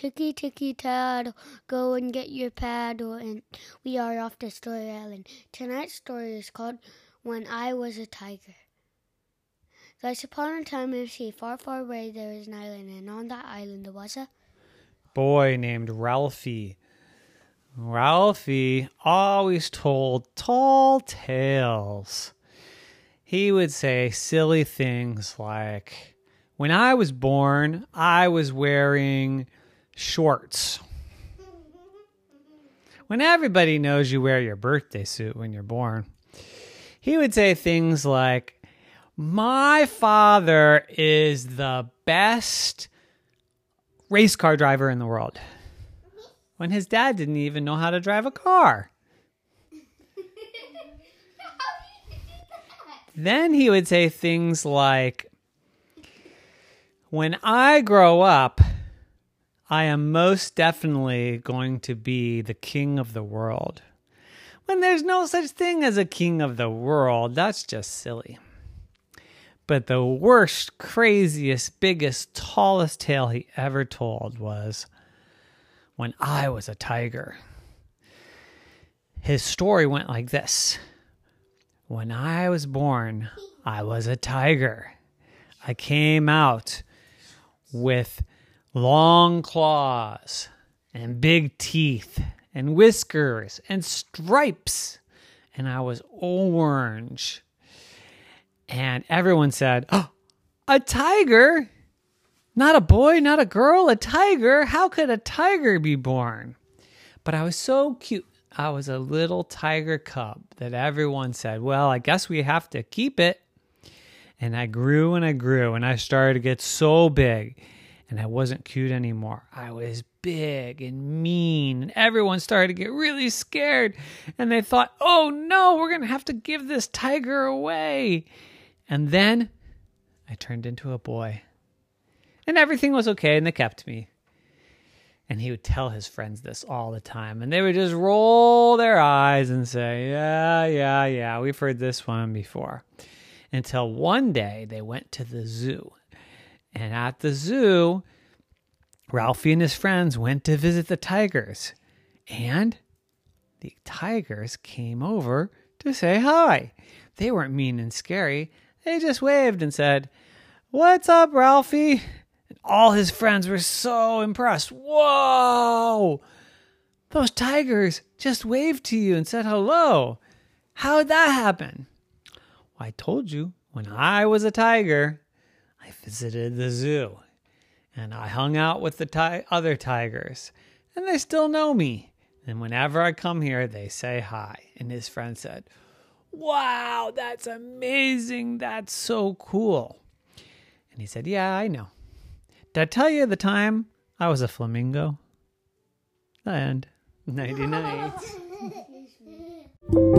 Ticky ticky taddle, go and get your paddle, and we are off to Story Island. Tonight's story is called When I Was a Tiger. Thus upon a time in the sea, far, far away, there was an island, and on that island there was a boy named Ralphie. Ralphie always told tall tales. He would say silly things like, When I was born, I was wearing shorts. When everybody knows you wear your birthday suit when you're born. He would say things like, My father is the best race car driver in the world when his dad didn't even know how to drive a car. then he would say things like, When I grow up, I am most definitely going to be the king of the world. When there's no such thing as a king of the world, that's just silly. But the worst, craziest, biggest, tallest tale he ever told was when I was a tiger. His story went like this When I was born, I was a tiger. I came out with long claws and big teeth and whiskers and stripes, and I was orange and everyone said, oh, a tiger? Not a boy, not a girl, a tiger? How could a tiger be born? But I was so cute. I was a little tiger cub that everyone said, well, I guess we have to keep it. And I grew and I grew and I started to get so big and I wasn't cute anymore. I was big and mean, and everyone started to get really scared. And they thought, oh no, we're going to have to give this tiger away. And then I turned into a boy. And everything was okay, and they kept me. And he would tell his friends this all the time. And they would just roll their eyes and say, Yeah, yeah, yeah, we've heard this one before. Until one day they went to the zoo. And at the zoo, Ralphie and his friends went to visit the tigers. And the tigers came over to say hi. They weren't mean and scary. They just waved and said, What's up, Ralphie? And all his friends were so impressed. Whoa! Those tigers just waved to you and said hello. How'd that happen? Well, I told you, when I was a tiger, I visited the zoo and I hung out with the ti- other tigers, and they still know me. And whenever I come here, they say hi. And his friend said, Wow, that's amazing. That's so cool. And he said, Yeah, I know. Did I tell you the time I was a flamingo? The end. Nighty night.